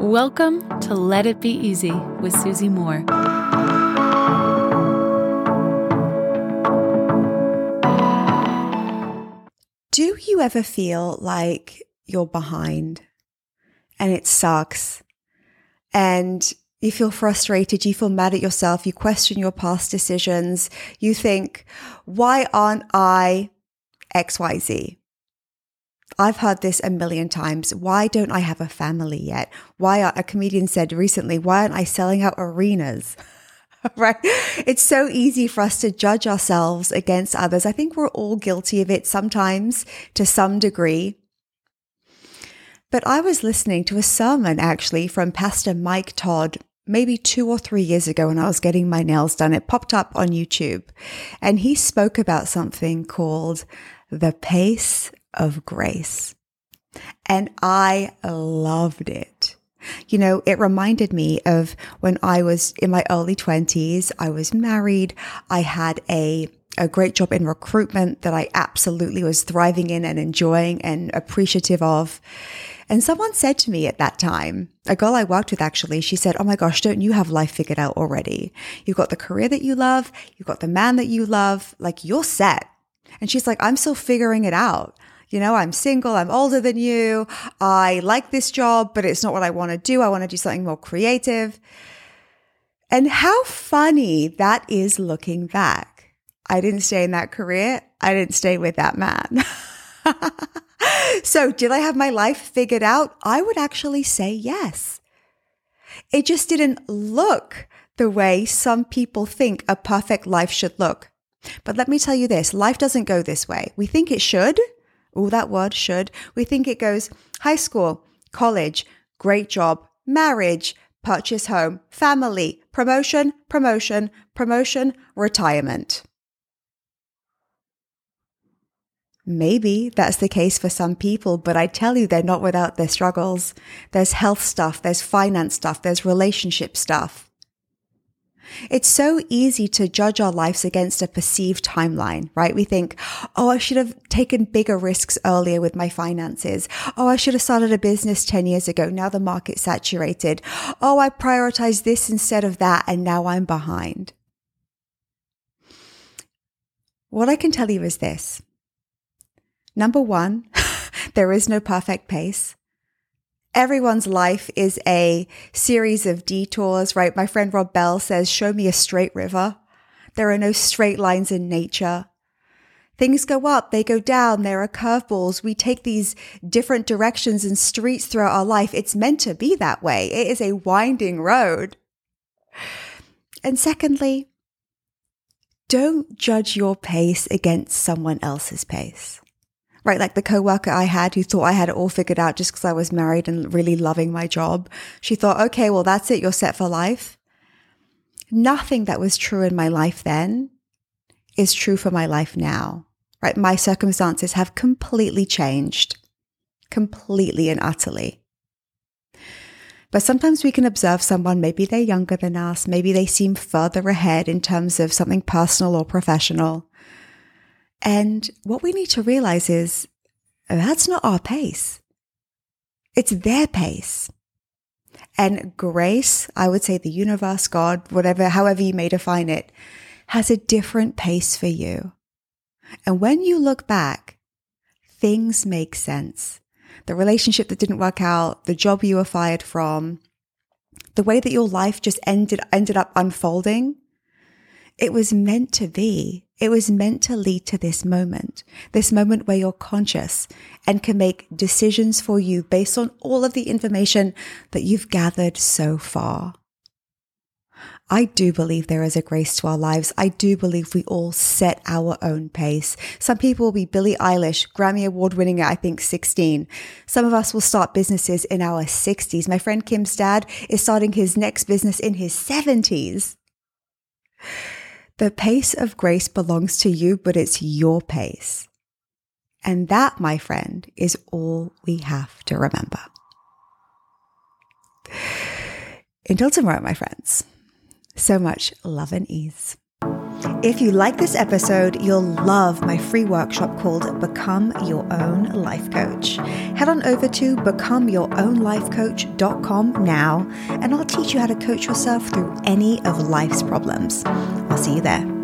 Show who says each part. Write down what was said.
Speaker 1: Welcome to Let It Be Easy with Susie Moore.
Speaker 2: Do you ever feel like you're behind and it sucks and you feel frustrated, you feel mad at yourself, you question your past decisions, you think, why aren't I XYZ? I've heard this a million times. Why don't I have a family yet? Why are, a comedian said recently, why aren't I selling out arenas? right? It's so easy for us to judge ourselves against others. I think we're all guilty of it sometimes to some degree. But I was listening to a sermon actually from Pastor Mike Todd maybe two or three years ago when I was getting my nails done. It popped up on YouTube and he spoke about something called the pace of grace. And I loved it. You know, it reminded me of when I was in my early 20s. I was married. I had a a great job in recruitment that I absolutely was thriving in and enjoying and appreciative of. And someone said to me at that time, a girl I worked with actually, she said, Oh my gosh, don't you have life figured out already? You've got the career that you love. You've got the man that you love. Like you're set. And she's like, I'm still figuring it out. You know, I'm single. I'm older than you. I like this job, but it's not what I want to do. I want to do something more creative. And how funny that is looking back. I didn't stay in that career. I didn't stay with that man. so did I have my life figured out? I would actually say yes. It just didn't look the way some people think a perfect life should look. But let me tell you this, life doesn't go this way. We think it should. Oh, that word should. We think it goes high school, college, great job, marriage, purchase home, family, promotion, promotion, promotion, retirement. Maybe that's the case for some people, but I tell you, they're not without their struggles. There's health stuff, there's finance stuff, there's relationship stuff. It's so easy to judge our lives against a perceived timeline, right? We think, oh, I should have taken bigger risks earlier with my finances. Oh, I should have started a business 10 years ago. Now the market's saturated. Oh, I prioritized this instead of that, and now I'm behind. What I can tell you is this Number one, there is no perfect pace. Everyone's life is a series of detours, right? My friend Rob Bell says, show me a straight river. There are no straight lines in nature. Things go up, they go down, there are curveballs. We take these different directions and streets throughout our life. It's meant to be that way. It is a winding road. And secondly, don't judge your pace against someone else's pace right? Like the coworker I had who thought I had it all figured out just because I was married and really loving my job. She thought, okay, well, that's it. You're set for life. Nothing that was true in my life then is true for my life now, right? My circumstances have completely changed, completely and utterly. But sometimes we can observe someone, maybe they're younger than us, maybe they seem further ahead in terms of something personal or professional. And what we need to realize is oh, that's not our pace. It's their pace. And grace, I would say the universe, God, whatever, however you may define it, has a different pace for you. And when you look back, things make sense. The relationship that didn't work out, the job you were fired from, the way that your life just ended, ended up unfolding, it was meant to be. It was meant to lead to this moment, this moment where you're conscious and can make decisions for you based on all of the information that you've gathered so far. I do believe there is a grace to our lives. I do believe we all set our own pace. Some people will be Billie Eilish, Grammy Award winning at, I think, 16. Some of us will start businesses in our 60s. My friend Kim's dad is starting his next business in his 70s. The pace of grace belongs to you, but it's your pace. And that, my friend, is all we have to remember. Until tomorrow, my friends, so much love and ease. If you like this episode, you'll love my free workshop called Become Your Own Life Coach. Head on over to becomeyourownlifecoach.com now, and I'll teach you how to coach yourself through any of life's problems. I'll see you there.